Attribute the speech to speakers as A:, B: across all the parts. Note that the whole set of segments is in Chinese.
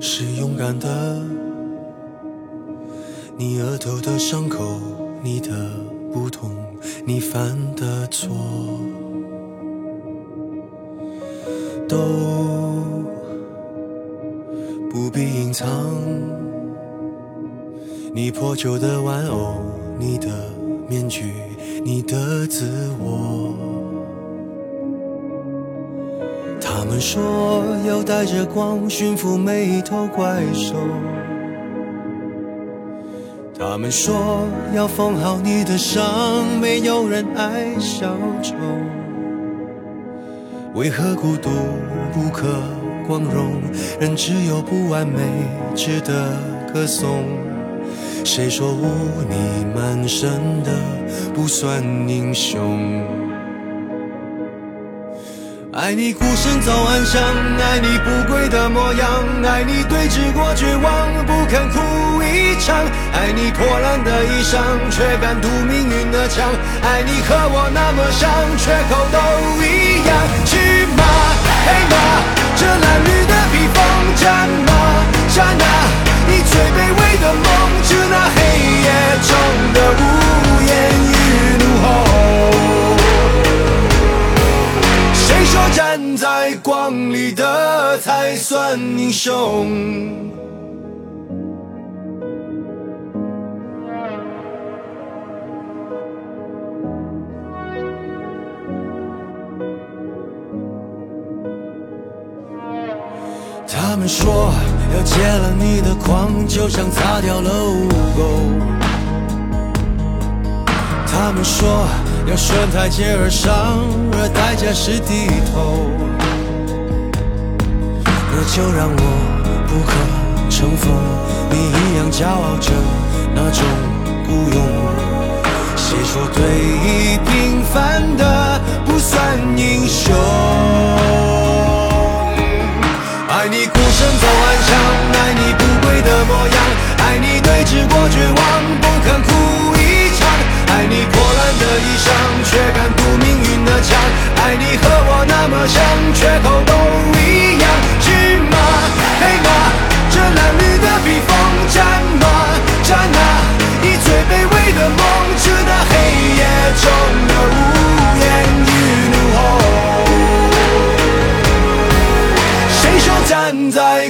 A: 是勇敢的。你额头的伤口你的不同你犯的错都不必隐藏。你破旧的玩偶你的面具你的自我他们说要带着光驯服每一头怪兽。他们说要缝好你的伤，没有人爱小丑。为何孤独不可光荣？人只有不完美值得歌颂。谁说污泥满身的不算英雄？爱你孤身走暗巷，爱你不跪的模样，爱你对峙过绝望，不肯哭一场，爱你破烂的衣裳，却敢堵命运的枪，爱你和我那么像，缺口都一样。去光里的才算英雄。他们说要戒了你的狂，就像擦掉了污垢。他们说。要顺台阶而上，而代价是低头。就让我不可乘风，你一样骄傲着那种孤勇。谁说对弈平凡的不算英雄？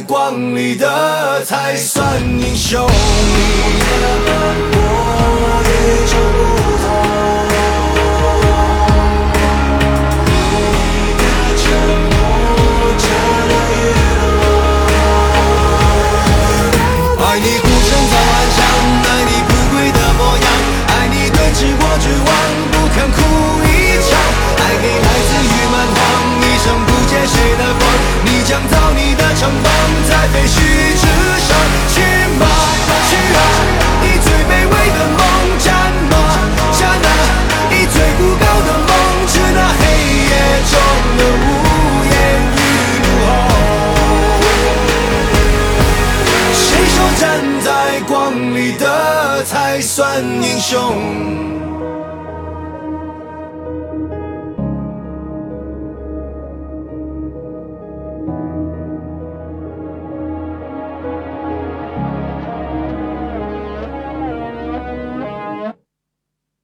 A: 光里的才算英雄？算英雄。